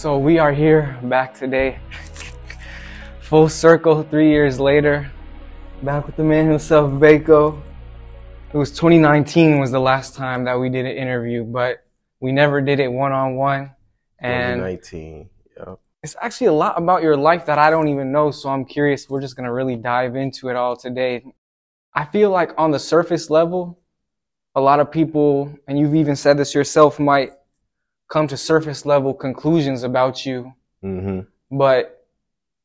So we are here back today, full circle, three years later, back with the man himself, Baco. It was 2019 was the last time that we did an interview, but we never did it one on one. And 2019. Yep. it's actually a lot about your life that I don't even know, so I'm curious. We're just gonna really dive into it all today. I feel like on the surface level, a lot of people, and you've even said this yourself, might come to surface level conclusions about you, hmm but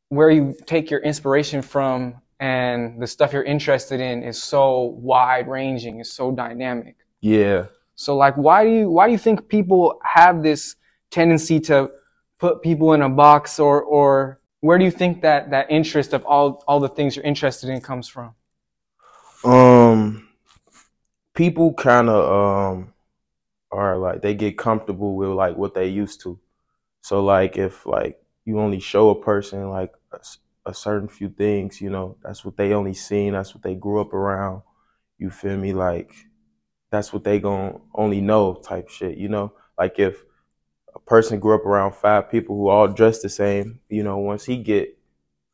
where you take your inspiration from and the stuff you're interested in is so wide ranging, is so dynamic. Yeah. So like why do you why do you think people have this tendency to put people in a box or or where do you think that that interest of all all the things you're interested in comes from? Um, people kind of um are like they get comfortable with like what they used to. So like if like you only show a person like a certain few things, you know, that's what they only seen, that's what they grew up around. You feel me? Like that's what they gon' only know type shit, you know? Like if a person grew up around five people who all dress the same, you know, once he get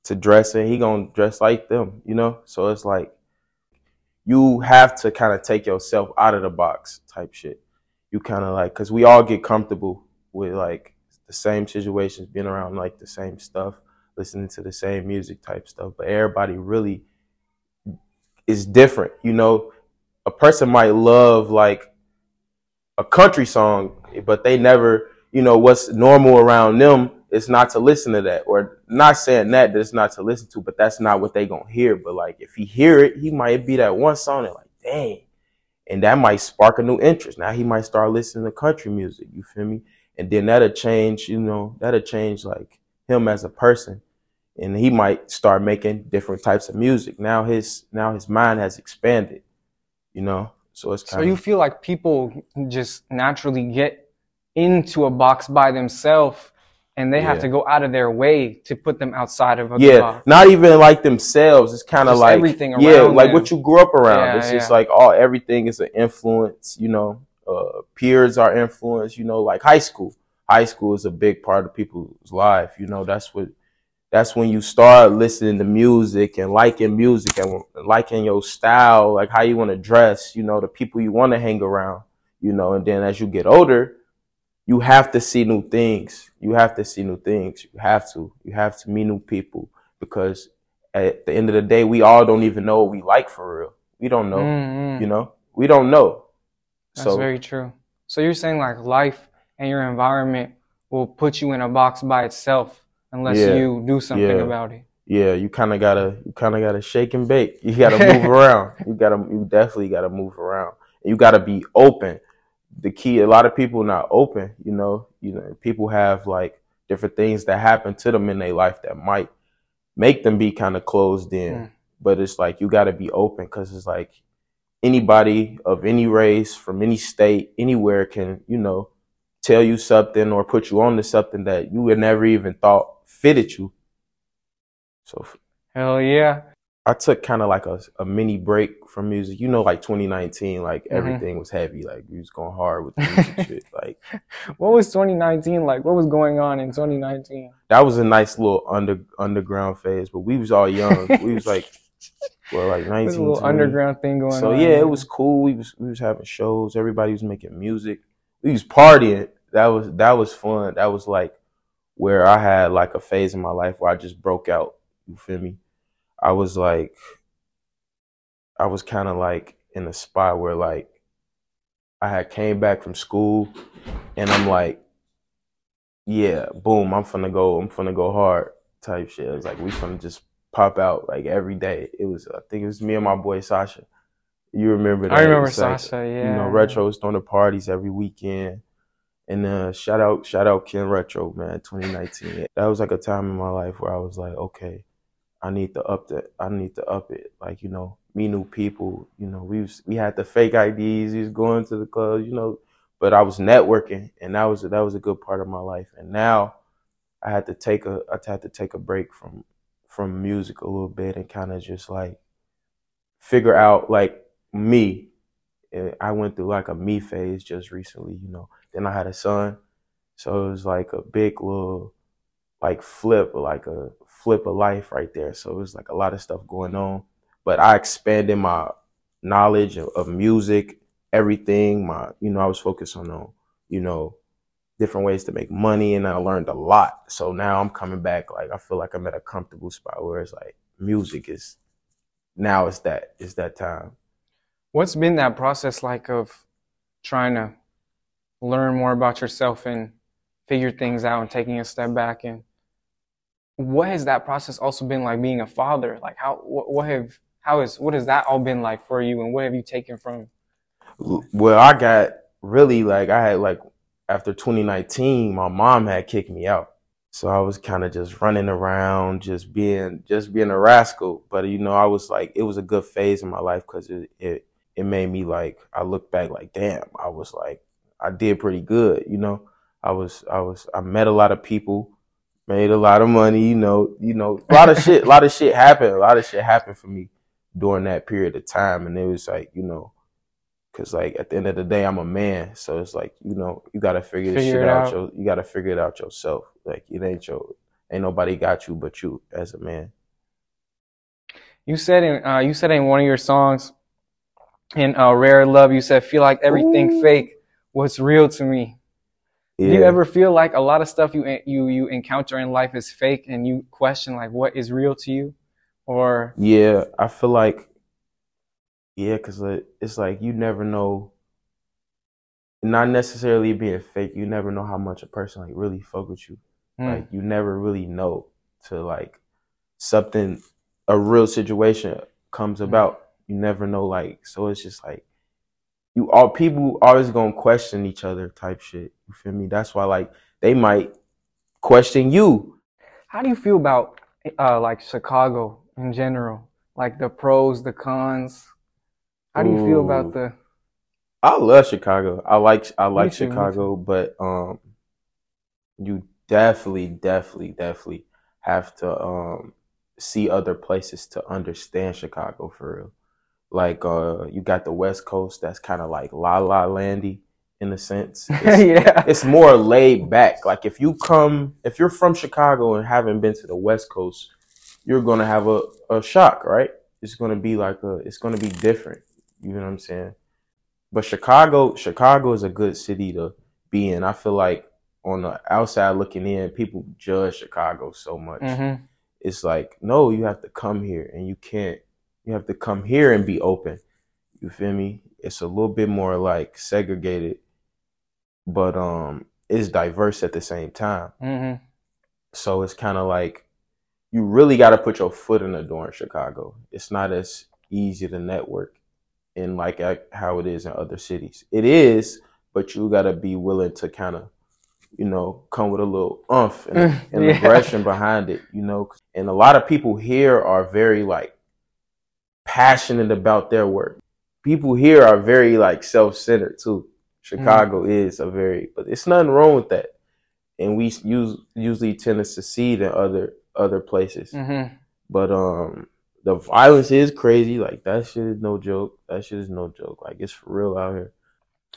to dressing, he gonna dress like them, you know? So it's like you have to kind of take yourself out of the box type shit. You kind of like, cause we all get comfortable with like the same situations, being around like the same stuff, listening to the same music type stuff. But everybody really is different. You know, a person might love like a country song, but they never, you know, what's normal around them is not to listen to that. Or not saying that that it's not to listen to, but that's not what they gonna hear. But like if he hear it, he might be that one song and like, dang. And that might spark a new interest. Now he might start listening to country music, you feel me? And then that'll change, you know, that'll change like him as a person. And he might start making different types of music. Now his now his mind has expanded, you know. So it's So kind you of feel like people just naturally get into a box by themselves and they have Yeah. to go out of their way to put them outside of a yeah, box. not even like themselves. It's kind of like everything yeah, around like them. what you grew up around. Yeah, it's just like all everything is an influence. You know, uh, peers are influence. You know, like high school. High school is a big part of people's life. You know, that's what. That's when you start listening to music and liking music and liking your style, like how you want to dress. You know, the people you want to hang around. You know, and then as you get older, you have to see new things. You have to see new things. You have to. You have to meet new people because at the end of the day, we all don't even know what we like for real. We don't know. Mm, mm. You know, we don't know. That's so very true. So you're saying like life and your environment will put you in a box by itself unless Yeah. you do something Yeah. about it. yeah, you kind of gotta, you kind of gotta shake and bake. You gotta move around. You gotta, you definitely gotta move around. You gotta be open. The key, a lot of people not open. You know, you know, people have like different things that happen to them in their life that might make them be kind of closed in. Mm. But it's like you gotta be open because it's like anybody of any race from any state anywhere can you know tell you something or put you on to something that you would never even thought fitted you so Hell yeah. I took kind of like a, a mini break from music you know like 2019 like Mhm. everything was heavy like we was going hard with the music shit like What was 2019 like? What was going on in 2019? that was a nice little under underground phase but we was all young we was like well like 19 There's a little 20. underground thing going So on. yeah, there. it was cool. We was we was having shows. Everybody was making music. We was partying. That was that was fun. That was like where I had like a phase in my life where I just broke out. You feel me? I was like, I was kind of like in a spot where like I had came back from school, and I'm like, yeah, boom, I'm finna go. I'm finna go hard type shit. It was like we finna just pop out like every day. It was I think it was me and my boy Sasha. You remember that? I remember It's like, Sasha, yeah. You know, Retro was throwing the parties every weekend. And uh shout out shout out Ken Retro, man, 2019. That was like a time in my life where I was like, okay, I need to up that I need to up it. Like, you know, meet new people. You know, we was we had the fake IDs, we was going to the clubs, you know, but I was networking and that was that was a good part of my life. And now I had to take a I had to take a break from from music a little bit and kind of just like figure out like me. And I went through like a me phase just recently, you know. Then I had a son, So it was like a big little like flip, like a flip of life right there. So it was like a lot of stuff going on. But I expanded my knowledge of, of music, everything. My, you know, I was focused on, uh, you know, different ways to make money, and I learned a lot. So now I'm coming back. Like I feel like I'm at a comfortable spot where it's like music is now. It's that. It's that time. What's been that process like of trying to learn more about yourself and figure things out and taking a step back and what has that process also been like being a father like how what, what have how is what has that all been like for you and what have you taken from Well, I got really like I had like after 2019, my mom had kicked me out. So I was kind of just running around, just being just being a rascal. But you know, I was like, it was a good phase in my life because it, it it made me like I look back like, damn, I was like, I did pretty good. You know, I was I was I met a lot of people, made a lot of money. You know, you know, a lot of shit, a lot of shit happened. A lot of shit happened for me during that period of time, and it was like, you know, because like at the end of the day, I'm a man, so it's like you know, you gotta figure this shit out. out. Your, you gotta figure it out yourself. Like it ain't your, ain't nobody got you but you as a man. you said in uh, you said in one of your songs in uh, rare love you said feel like everything Ooh. fake what's real to me Yeah. do you ever feel like a lot of stuff you you you encounter in life is fake and you question like what is real to you or Yeah, I feel like, yeah, because it's like you never know, not necessarily being fake, you never know how much a person like really fuck with you. Hmm. Like you never really know to like something, a real situation comes about. You never know, like so. It's just like you all people always gonna question each other type shit. You feel me? That's why like they might question you. How do you feel about uh, like Chicago in general? Like the pros, the cons. How do you feel about Ooh. the? I love Chicago. I like I like too, Chicago, but um, you definitely, definitely, definitely have to um see other places to understand Chicago for real. Like uh, you got the West Coast that's kind of like La La Landy in a sense. It's, yeah. it's more laid back. Like if you come, if you're from Chicago and haven't been to the West Coast, you're gonna have a, a shock, right? It's gonna be like a, it's gonna be different. You know what I'm saying? But Chicago, Chicago is a good city to be in. I feel like on the outside looking in, people judge Chicago so much. hmm It's like, no, you have to come here and you can't, you have to come here and be open. You feel me? It's a little bit more like segregated, but um, it's diverse at the same time. hmm So it's kind of like you really got to put your foot in the door in Chicago. It's not as easy to network in like how it is in other cities. It is, but you got to be willing to kind of, you know, come with a little umph and, and Yeah. aggression behind it, you know. And a lot of people here are very like passionate about their work. People here are very like self-centered too. Chicago is a very, but it's nothing wrong with that. And we use, usually tend to succeed in other other places. hmm But um, the violence is crazy. Like that shit is no joke. That shit is no joke. Like it's for real out here.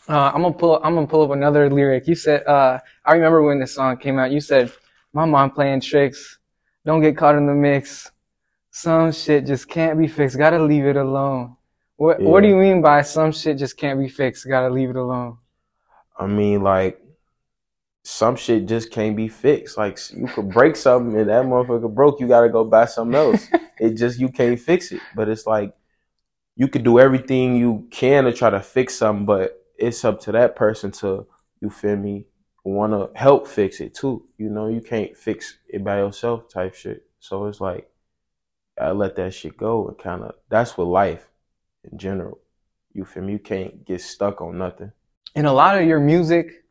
Uh, I'm gonna pull. I'm gonna pull up another lyric. You said, uh, "I remember when this song came out. You said, my mom playing tricks. Don't get caught in the mix. Some shit just can't be fixed. Gotta leave it alone." What What do you mean by some shit just can't be fixed? Gotta leave it alone. I mean, like some shit just can't be fixed. Like you could break something and that motherfucker broke. You gotta go buy something else. it just you can't fix it. But it's like you could do everything you can to try to fix something, but it's up to that person to you feel me want to help fix it too. You know, you can't fix it by yourself type shit. So it's like I let that shit go and kind of that's with life in general. You feel me? You can't get stuck on nothing. In a lot of your music,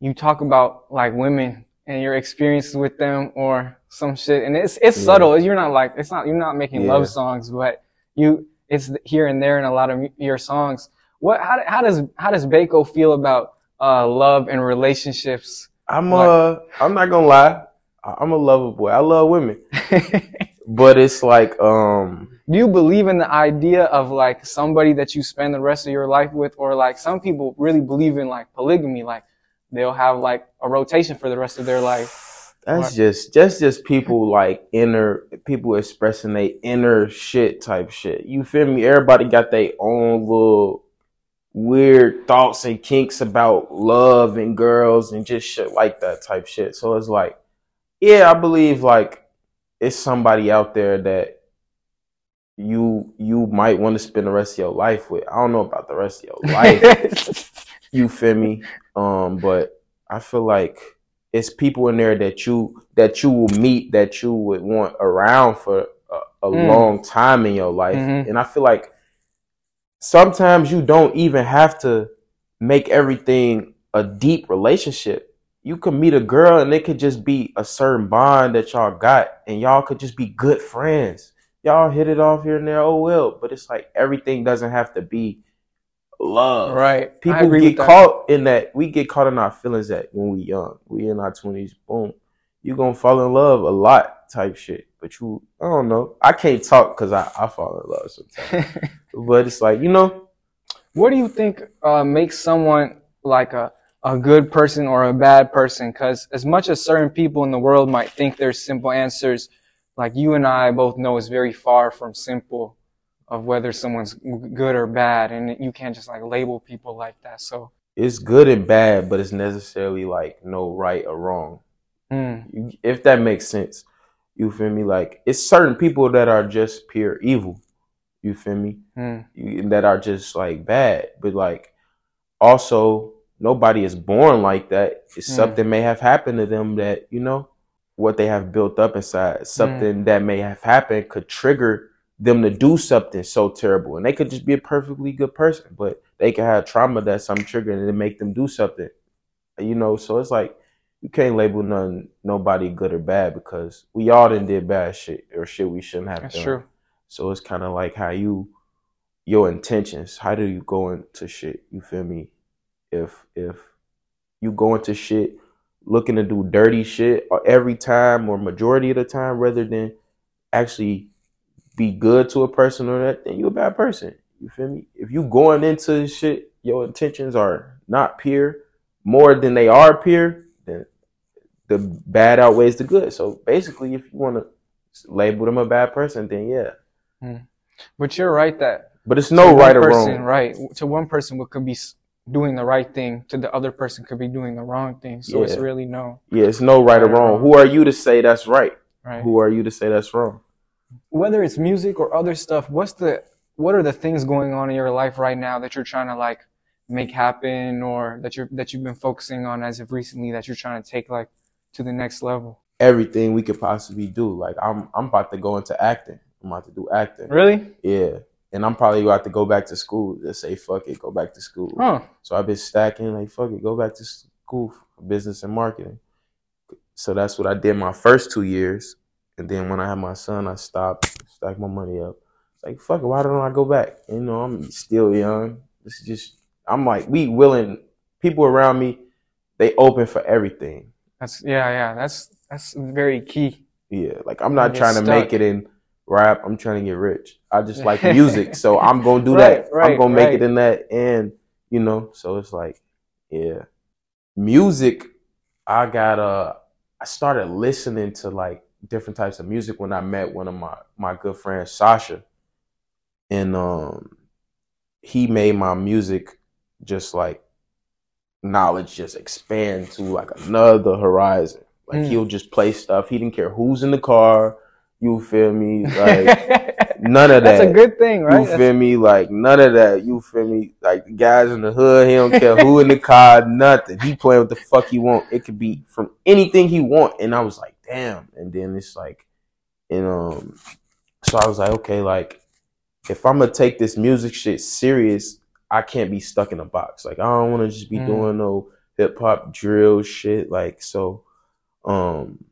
you talk about like women and your experiences with them or some shit, and it's it's Yeah. subtle. You're not like it's not you're not making Yeah. love songs, but you it's here and there in a lot of your songs. What how how does how does Baco feel about uh love and relationships? I'm Like- uh I'm not gonna lie. I'm a lover boy. I love women. But it's like um Do you believe in the idea of like somebody that you spend the rest of your life with, or like some people really believe in like polygamy, like they'll have like a rotation for the rest of their life. That's just just just people like inner people expressing their inner shit type shit. You feel me? Everybody got their own little weird thoughts and kinks about love and girls and just shit like that type shit. So it's like, yeah, I believe like it's somebody out there that you you might want to spend the rest of your life with. I don't know about the rest of your life. you feel me? Um, but I feel like it's people in there that you that you will meet that you would want around for a, a Mm. long time in your life, Mhm. and I feel like sometimes you don't even have to make everything a deep relationship. You could meet a girl and it could just be a certain bond that y'all got, and y'all could just be good friends. Y'all hit it off here and there, oh well. But it's like everything doesn't have to be love. right. People get caught in that. We get caught in our feelings that when we young, we in our twenties. Boom, you gonna fall in love a lot, type shit. But you, I don't know. I can't talk because I I fall in love sometimes. but it's like you know, What do you think uh, makes someone like a, a good person or a bad person? Because as much as certain people in the world might think there's simple answers, like you and I both know is very far from simple of whether someone's good or bad, and you can't just like label people like that. So, it's good and bad, but it's necessarily like no right or wrong. mm, If that makes sense, you feel me? Like it's certain people that are just pure evil. You feel me? mm, that are just like bad. But like also nobody is born like that. It's Mm. something may have happened to them that, you know, what they have built up inside. Something that may have happened could trigger them to do something so terrible. And they could just be a perfectly good person, but they could have trauma that some trigger and it make them do something. You know, so it's like you can't label none nobody good or bad because we all done did bad shit or shit we shouldn't have done. that's done. true. So it's kind of like how you, your intentions. How do you go into shit? You feel me? If if you go into shit looking to do dirty shit every time or majority of the time, rather than actually be good to a person or that, then you're a bad person. You feel me? If you going into shit, your intentions are not pure more than they are pure, then the bad outweighs the good. So basically, if you want to label them a bad person, then yeah. Hmm. But you're right that But it's no right or wrong. right? To one person, what could be doing the right thing, to the other person could be doing the wrong thing. So it's really no, Yeah, it's no right or Right or wrong. wrong. Who are you to say that's right? right? Who are you to say that's wrong? whether it's music or other stuff, what's the what are the things going on in your life right now that you're trying to like make happen or that you're that you've been focusing on as of recently that you're trying to take like to the next level? Everything we could possibly do. Like I'm, I'm about to go into acting. I'm about to do acting. Really? Yeah, and I'm probably about to go back to school. Just say fuck it, go back to school. Huh. So I've been stacking like fuck it, go back to school for business and marketing. So that's what I did my first two years, and then when I had my son, I stopped, stacked my money up. It's like fuck it, why don't I go back? You know, I'm still young. This is just I'm like we willing. People around me, they open for everything. That's yeah, yeah. That's that's very key. Yeah, like I'm not trying to stuck. make it in rap. I'm trying to get rich. I just like music, so I'm gonna do that. Right, right, I'm gonna make right. it in that, and you know, so it's like, yeah, music. I got uh, I started listening to like different types of music when I met one of my my good friends, Sasha, and um, he made my music just like knowledge just expand to like another horizon. Like Mm. he'll just play stuff. He didn't care who's in the car. You feel me? Like none of that. That's a good thing, right? You That's- feel me? Like none of that. You feel me? Like the guys in the hood, he don't care who in the car, nothing. He playing what the fuck he want. It could be from anything he want. And I was like, damn. And then it's like, and um, so I was like, okay, like if I'm gonna take this music shit serious, I can't be stuck in a box. Like I don't want to just be Mm. doing no hip hop drill shit. Like so, um,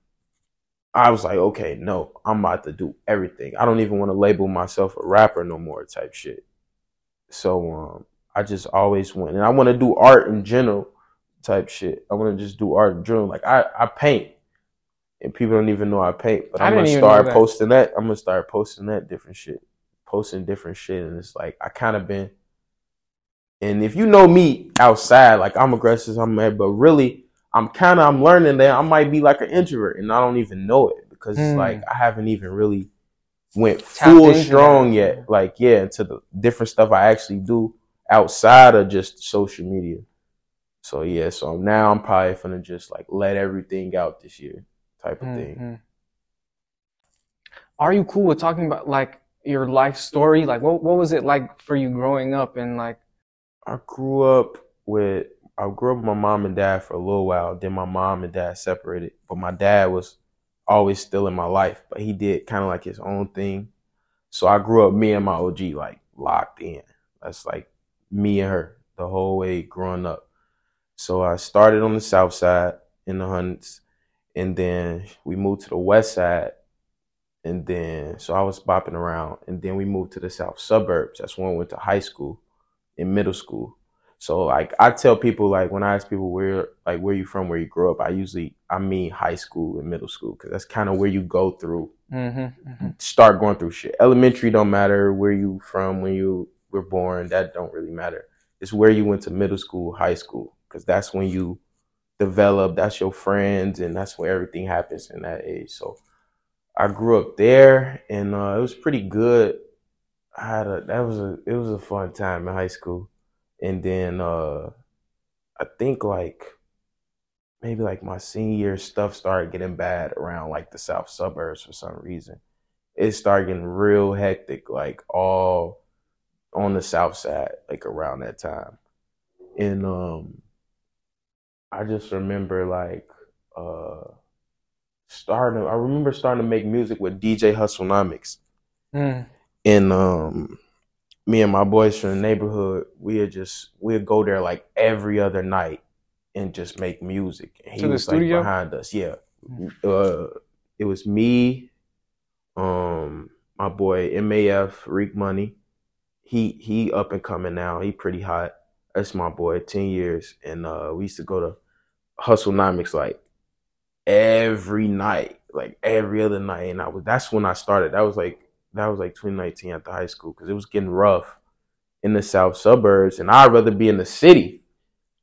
I was like, okay, no, I'm about to do everything. I don't even want to label myself a rapper no more, type shit. So um, I just always went, and I want to do art in general, type shit. I want to just do art in general. Like I, I paint, and people don't even know I paint, but I I'm gonna start that. posting that. I'm gonna start posting that different shit, posting different shit, and it's like I kind of been And if you know me outside, like I'm aggressive, I'm mad, but really, I'm kind of I'm learning that I might be like an introvert, and I don't even know it because Hmm. like I haven't even really went full strong yet. Like yeah, into the different stuff I actually do outside of just social media. So yeah, so now I'm probably gonna just like let everything out this year, type of thing. Mhm. Are you cool with talking about like your life story? Like, what what was it like for you growing up and like? I grew up with I grew up with my mom and dad for a little while. Then my mom and dad separated, but my dad was always still in my life. But he did kind of like his own thing. So I grew up me and my OG like locked in. That's like me and her the whole way growing up. So I started on the south side in the hundreds, and then we moved to the west side. And then, so I was bopping around, and then we moved to the south suburbs. That's when I went to high school in middle school. So like I tell people like when I ask people where like where you from, where you grew up, I usually I mean high school and middle school because that's kind of where you go through, Mm-hmm, start going through shit. Elementary don't matter where you from when you were born, that don't really matter. It's where you went to middle school, high school, because that's when you develop. That's your friends, and that's where everything happens in that age. So I grew up there, and uh, it was pretty good. I had a that was a it was a fun time in high school, and then uh, I think like maybe like my senior year stuff started getting bad around like the south suburbs for some reason. It started getting real hectic, like all on the south side, like around that time, and um, I just remember like uh starting. I remember starting to make music with DJ Hustlenomics mm and um me and my boys from the neighborhood we'd just we'd go there like every other night and just make music. And he To the was like behind us yeah. Uh it was me um my boy maf reek money. He he up and coming now. He pretty hot. That's my boy 10 years. And uh we used to go to hustlenomics like every night like every other night. And i was that's when i started. That was like that was like 2019 at the high school because it was getting rough in the south suburbs and i'd rather be in the city.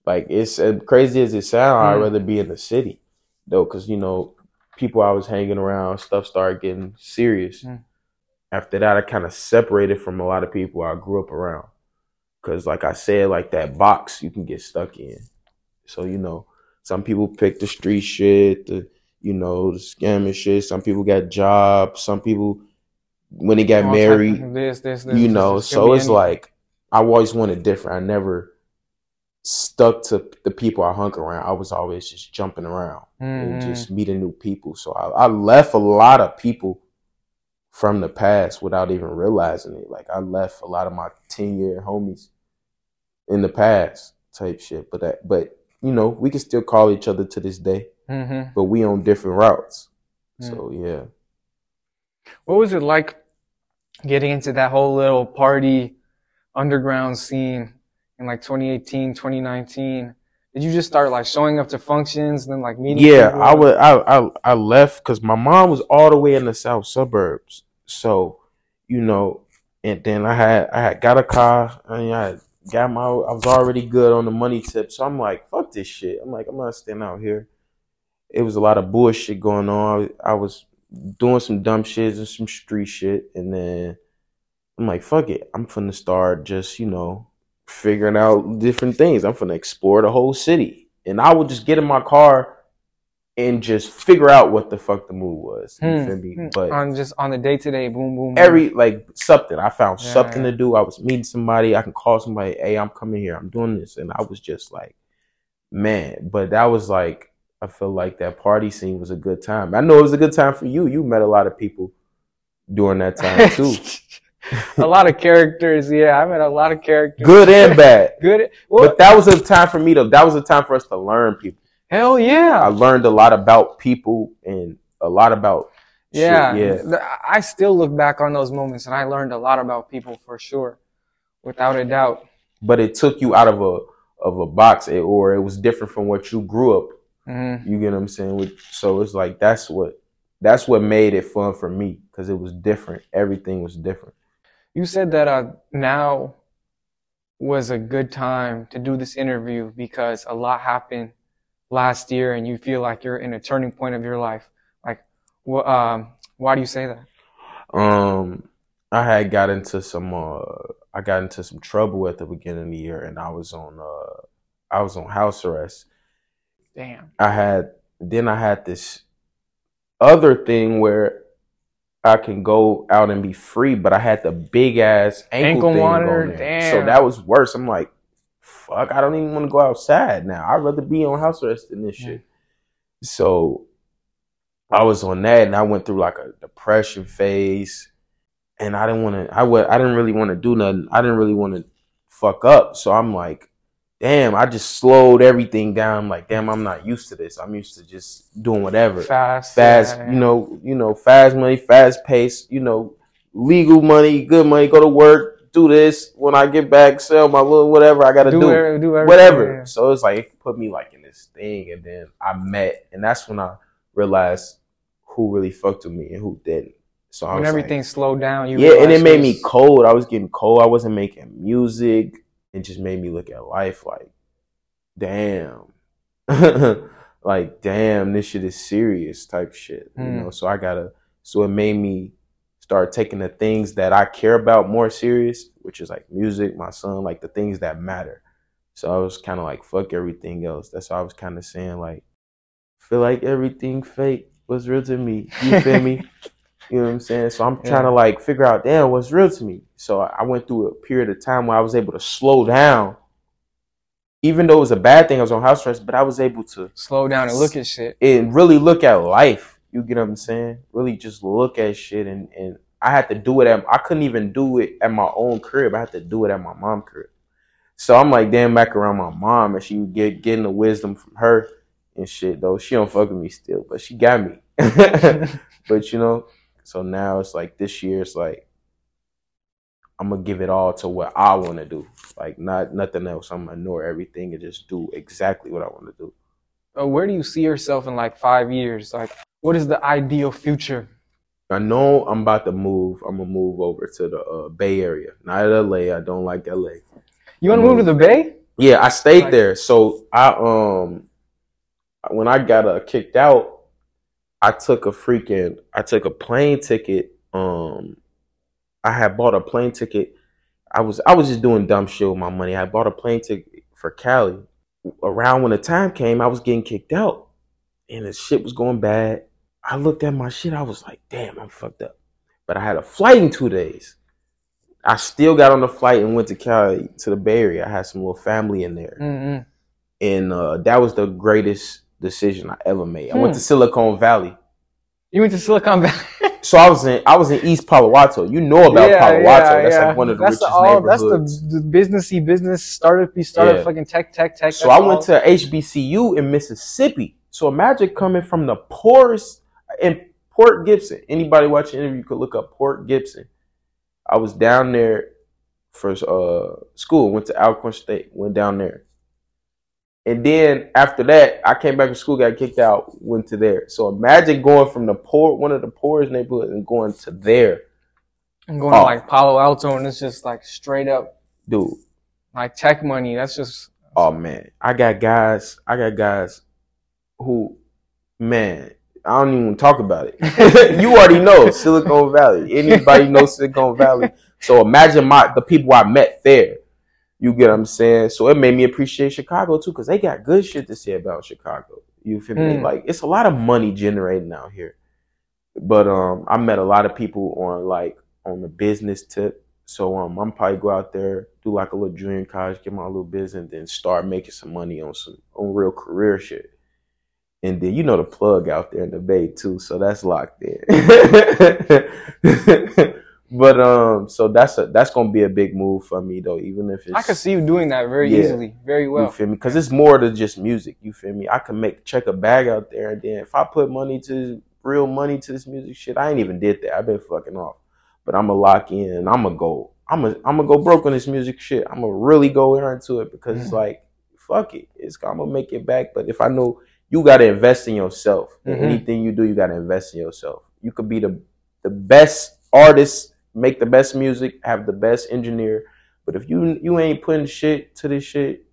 Like it's as crazy as it sounds i'd Mm. rather be in the city though because you know people i was hanging around stuff started getting serious. Mm. after that i kind of separated from a lot of people i grew up around because like i said like that box you can get stuck in. So you know some people pick the street shit the you know the scamming shit. Some people got jobs. Some people when they got married This, this, this. you know so it's anything. like i always wanted different i never stuck to the people i hung around i was always just jumping around and Mhm. just meeting new people so I, I left a lot of people from the past without even realizing it like i left a lot of my 10 year homies in the past type shit but that but you know we can still call each other to this day Mhm. but we on different routes Mm. so yeah What was it like getting into that whole little party underground scene in like 2018, 2019? Did you just start like showing up to functions and then like meeting? Yeah, people? I would. I I, I left because my mom was all the way in the south suburbs. So, you know, and then I had I had got a car and I had got my. I was already good on the money tip. So I'm like, fuck this shit. I'm like, I'm not staying out here. It was a lot of bullshit going on. I, I was doing some dumb shit and some street shit, and then I'm like, fuck it. I'm finna start just you know figuring out different things. I'm finna explore the whole city, and I would just get in my car and just figure out what the fuck the move was. You Hmm, feel me? hmm. But on just on the day to day, boom, boom, every like something, I found Yeah, something to do. I was meeting somebody. I can call somebody. Hey, I'm coming here. I'm doing this, and I was just like, man. But that was like. I feel like that party scene was a good time. I know it was a good time for you. You met a lot of people during that time too. a lot of characters. Yeah, I met a lot of characters. Good and bad. Good. Well, But that was a time for me to that was a time for us to learn people. hell yeah! I learned a lot about people and a lot about shit, Yeah. yeah. I still look back on those moments and I learned a lot about people for sure. Without a doubt. But it took you out of a of a box or it was different from what you grew up. Mhm. You get what I'm saying? So it's like that's what that's what made it fun for me because it was different. Everything was different. You said that uh, now was a good time to do this interview because a lot happened last year and you feel like you're in a turning point of your life. Like, wh- um, why do you say that? Um, I had got into some uh, I got into some trouble at the beginning of the year, and I was on uh, I was on house arrest. Damn. I had then I had this other thing where I can go out and be free, but I had the big ass ankle, Ankle thing monitor? on there. Damn. So that was worse. I'm like, fuck, I don't even want to go outside now. I'd rather be on house arrest than this Yeah. shit. So I was on that and I went through like a depression phase and I didn't want to I would I didn't really want to do nothing. I didn't really want to fuck up. So I'm like, damn, I just slowed everything down. I'm like, damn, I'm not used to this. I'm used to just doing whatever Fast. fast, yeah, you know, you know, fast money, fast pace, you know, legal money, good money, go to work, do this. When I get back, sell my little whatever I gotta Do, do, every- do whatever. yeah. So it's like it put me like in this thing, and then I met, and that's when I realized who really fucked with me and who didn't. So I When everything like, slowed down, you yeah, and it made me cold. I was getting cold. I wasn't making music. It just made me look at life like, damn, like damn, this shit is serious type shit. You Mm. know, so I gotta. So it made me start taking the things that I care about more serious, which is like music, my son, like the things that matter. So I was kind of like, fuck everything else. That's why I was kind of saying like, feel like everything fake was real to me. You feel me? You know what I'm saying? So I'm Yeah. trying to like figure out, damn, what's real to me. So I went through a period of time where I was able to slow down, even though it was a bad thing. I was on house arrest, but I was able to slow down and look at shit. and really look at life. You get what I'm saying? Really just look at shit and and I had to do it at I couldn't even do it at my own crib. I had to do it at my mom's crib. So I'm like damn back around my mom and she would get getting the wisdom from her and shit though. She don't fuck with me still, but she got me. but you know, so now it's like this year it's like I'm gonna give it all to what I want to do, like not nothing else. I'm gonna ignore everything and just do exactly what I want to do. Uh, where do you see yourself in like five years? Like, what is the ideal future? I know I'm about to move. I'm gonna move over to the uh, Bay Area, not LA. I don't like LA. You want to move to the Bay? Yeah, I stayed Like- there. So I um when I got uh, kicked out, I took a freaking I took a plane ticket. Um I had bought a plane ticket. I was I was just doing dumb shit with my money. I bought a plane ticket for Cali. Around when the time came, I was getting kicked out. And the shit was going bad. I looked at my shit, I was like, damn, I'm fucked up. But I had a flight in two days. I still got on the flight and went to Cali to the Bay Area. I had some little family in there Mm-mm. and uh, that was the greatest decision I ever made. I went Hmm. to Silicon Valley, You went to Silicon Valley. so I was in I was in East Palo Alto. You know about Palo Alto? That's like one of the That's richest all- neighborhoods. That's the, the businessy business startup startup Yeah. fucking tech tech tech. so I went to HBCU in Mississippi. So imagine coming from the poorest in Port Gibson. Anybody watching the interview could look up Port Gibson. I was down there for uh, school. Went to Alcorn State. Went down there. And then after that, I came back to school, got kicked out, went to there. So imagine going from the poor, one of the poorest neighborhoods, and going to there, I'm going Oh. to like Palo Alto and it's just like straight up dude. like tech money. That's just Oh man, I got guys. I got guys who, man, I don't even talk about it. you already know Silicon Valley. Anybody knows Silicon Valley. So imagine my the people I met there. You get what I'm saying? So it made me appreciate Chicago too, because they got good shit to say about Chicago. You feel me? Mm. Like it's a lot of money generating out here. But um, I met a lot of people on like on the business tip. So um, I'm probably go out there, do like a little junior college, get my little business, and then start making some money on some on real career shit. And then you know the plug out there in the bay too, so that's locked in. but um, so that's a that's gonna be a big move for me though, even if it's I could see you doing that very Yeah. easily, very well. you feel me? Because it's more than just music. You feel me? I can make check a bag out there, and then if I put money to real money to this music shit, I ain't even did that. I've been fucking off, but I'm gonna lock in. and I'm gonna go. I'm gonna I'm gonna go broke on this music shit. I'm gonna really go into it because it's Mhm. like fuck it. It's I'm gonna make it back. But if I know you gotta invest in yourself, Mhm. anything you do, you gotta invest in yourself. You could be the the best artist, make the best music, have the best engineer, But if you you ain't putting shit to this shit,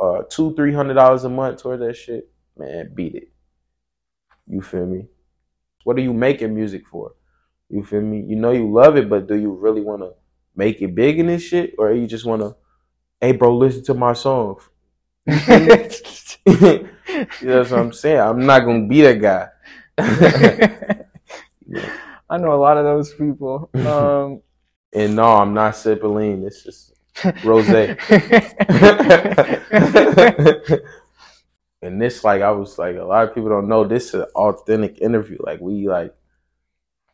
uh, two three hundred dollars a month toward that shit, man, beat it. You feel me? What are you making music for? You feel me? You know you love it, but do you really want to make it big in this shit, or you just want to, hey, bro, listen to my song? you know what I'm saying? I'm not gonna be that guy. I know a lot of those people. Um, and no, I'm not sipping lean. It's just rose. and this, like, I was like, a lot of people don't know this is an authentic interview. Like, we like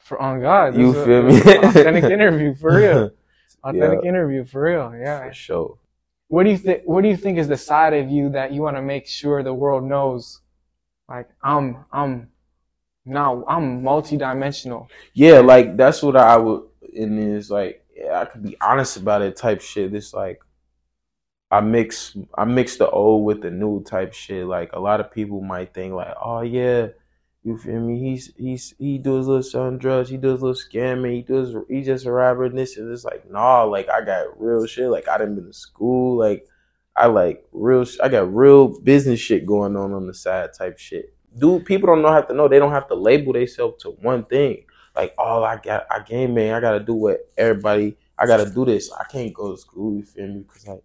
for on God, you feel me? authentic interview for real. Authentic yeah. interview for real. Yeah, for sure. What do you think? What do you think is the side of you that you want to make sure the world knows? Like, I'm, I'm, now I'm multi-dimensional. Yeah, like that's what I would. And is like, yeah, I could be honest about it. Type shit. It's like I mix I mix the old with the new type shit. Like a lot of people might think like, oh yeah, you feel me? He's he's he does little selling drugs, he does little scamming, he does he just a rapper and this and it's like nah, like I got real shit. Like I didn't been to school, like I like real I got real business shit going on on the side type shit. Dude, people don't know have to know they don't have to label themselves to one thing. Like, oh, I got I game man, I gotta do what everybody I gotta do this. I can't go to school, you feel me? Because like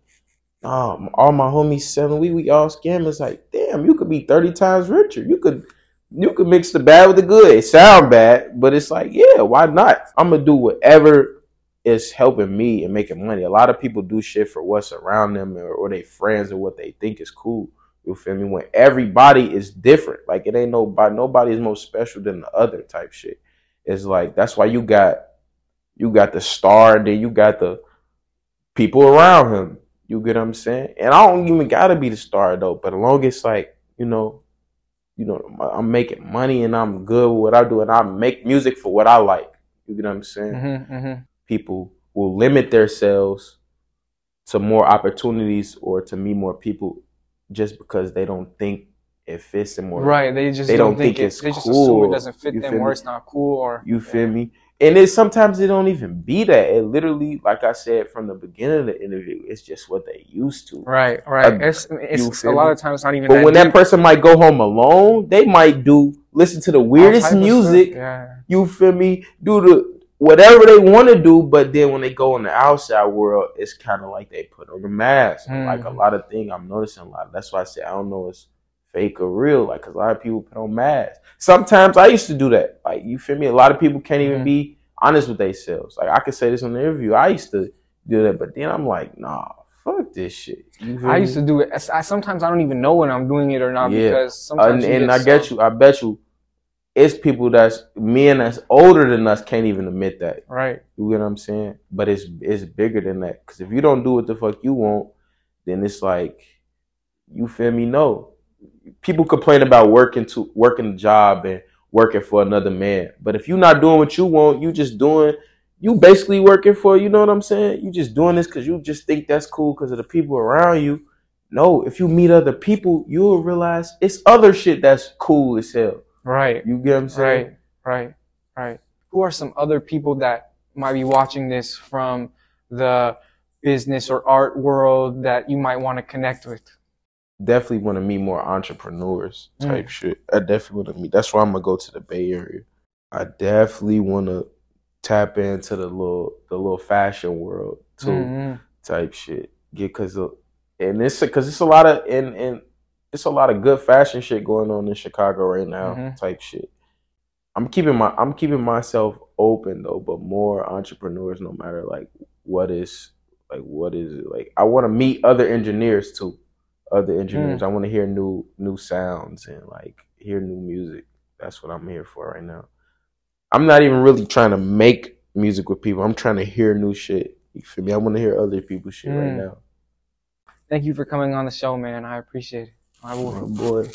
um, all my homies selling we we all scammers. Like, damn, you could be thirty times richer. You could you could mix the bad with the good. It sound bad, but it's like, yeah, why not? I'm gonna do whatever is helping me and making money. A lot of people do shit for what's around them or, or their friends or what they think is cool. You feel me? When everybody is different, like it ain't nobody, nobody is more special than the other type shit. It's like that's why you got you got the star, then you got the people around him. You get what I'm saying? And I don't even gotta be the star though, but as long as like you know you know, I'm making money and I'm good with what I do and I make music for what I like. You get what I'm saying? Mm-hmm, mm-hmm. People will limit themselves to more opportunities or to meet more people just because they don't think it fits them or right. They just they don't, think, think, it's they just cool. assume it doesn't fit them or me? it's not cool or you feel yeah. me? and it sometimes it don't even be that. It literally, like I said from the beginning of the interview, it's just what they used to. Right, right. It's, it's a lot me? of times not even. But that when deep. that person might go home alone, they might do listen to the weirdest music. Yeah. You feel me? Do the whatever they want to do, but then when they go in the outside world, it's kind of like they put on a mask. Mm. Like a lot of things, I'm noticing a lot. That's why I say I don't know it's fake or real. Like, cause a lot of people put on masks. Sometimes I used to do that. Like, you feel me? A lot of people can't even mm-hmm. be honest with themselves. Like, I could say this on the interview. I used to do that, but then I'm like, nah, fuck this shit. I used to do it. I, sometimes I don't even know when I'm doing it or not yeah. because sometimes. and, and I get you. I bet you. It's people that's men that's older than us can't even admit that. Right. You get what I'm saying? But it's it's bigger than that. Because if you don't do what the fuck you want, then it's like, you feel me? No, people complain about working to working a job and working for another man. But if you're not doing what you want, you just doing you basically working for, you know what I'm saying? You just doing this because you just think that's cool because of the people around you. No, if you meet other people, you'll realize it's other shit that's cool as hell. Right. You get what I'm saying? Right, right, right. Who are some other people that might be watching this from the business or art world that you might want to connect with? definitely want to meet more entrepreneurs type mm. shit. I definitely want to meet. That's why I'm gonna go to the Bay Area. I definitely want to tap into the little the little fashion world too, mm-hmm. type shit. Get because and it's because it's a lot of and and it's a lot of good fashion shit going on in Chicago right now, mm-hmm. type shit. I'm keeping my I'm keeping myself open though, but more entrepreneurs, no matter like what is like what is it like. I want to meet other engineers too other engineers. Mm. I want to hear new new sounds and like hear new music. That's what I'm here for right now. I'm not even really trying to make music with people. I'm trying to hear new shit. You feel me? I want to hear other people's shit mm. right now. Thank you for coming on the show, man. I appreciate it. I will. Oh, boy.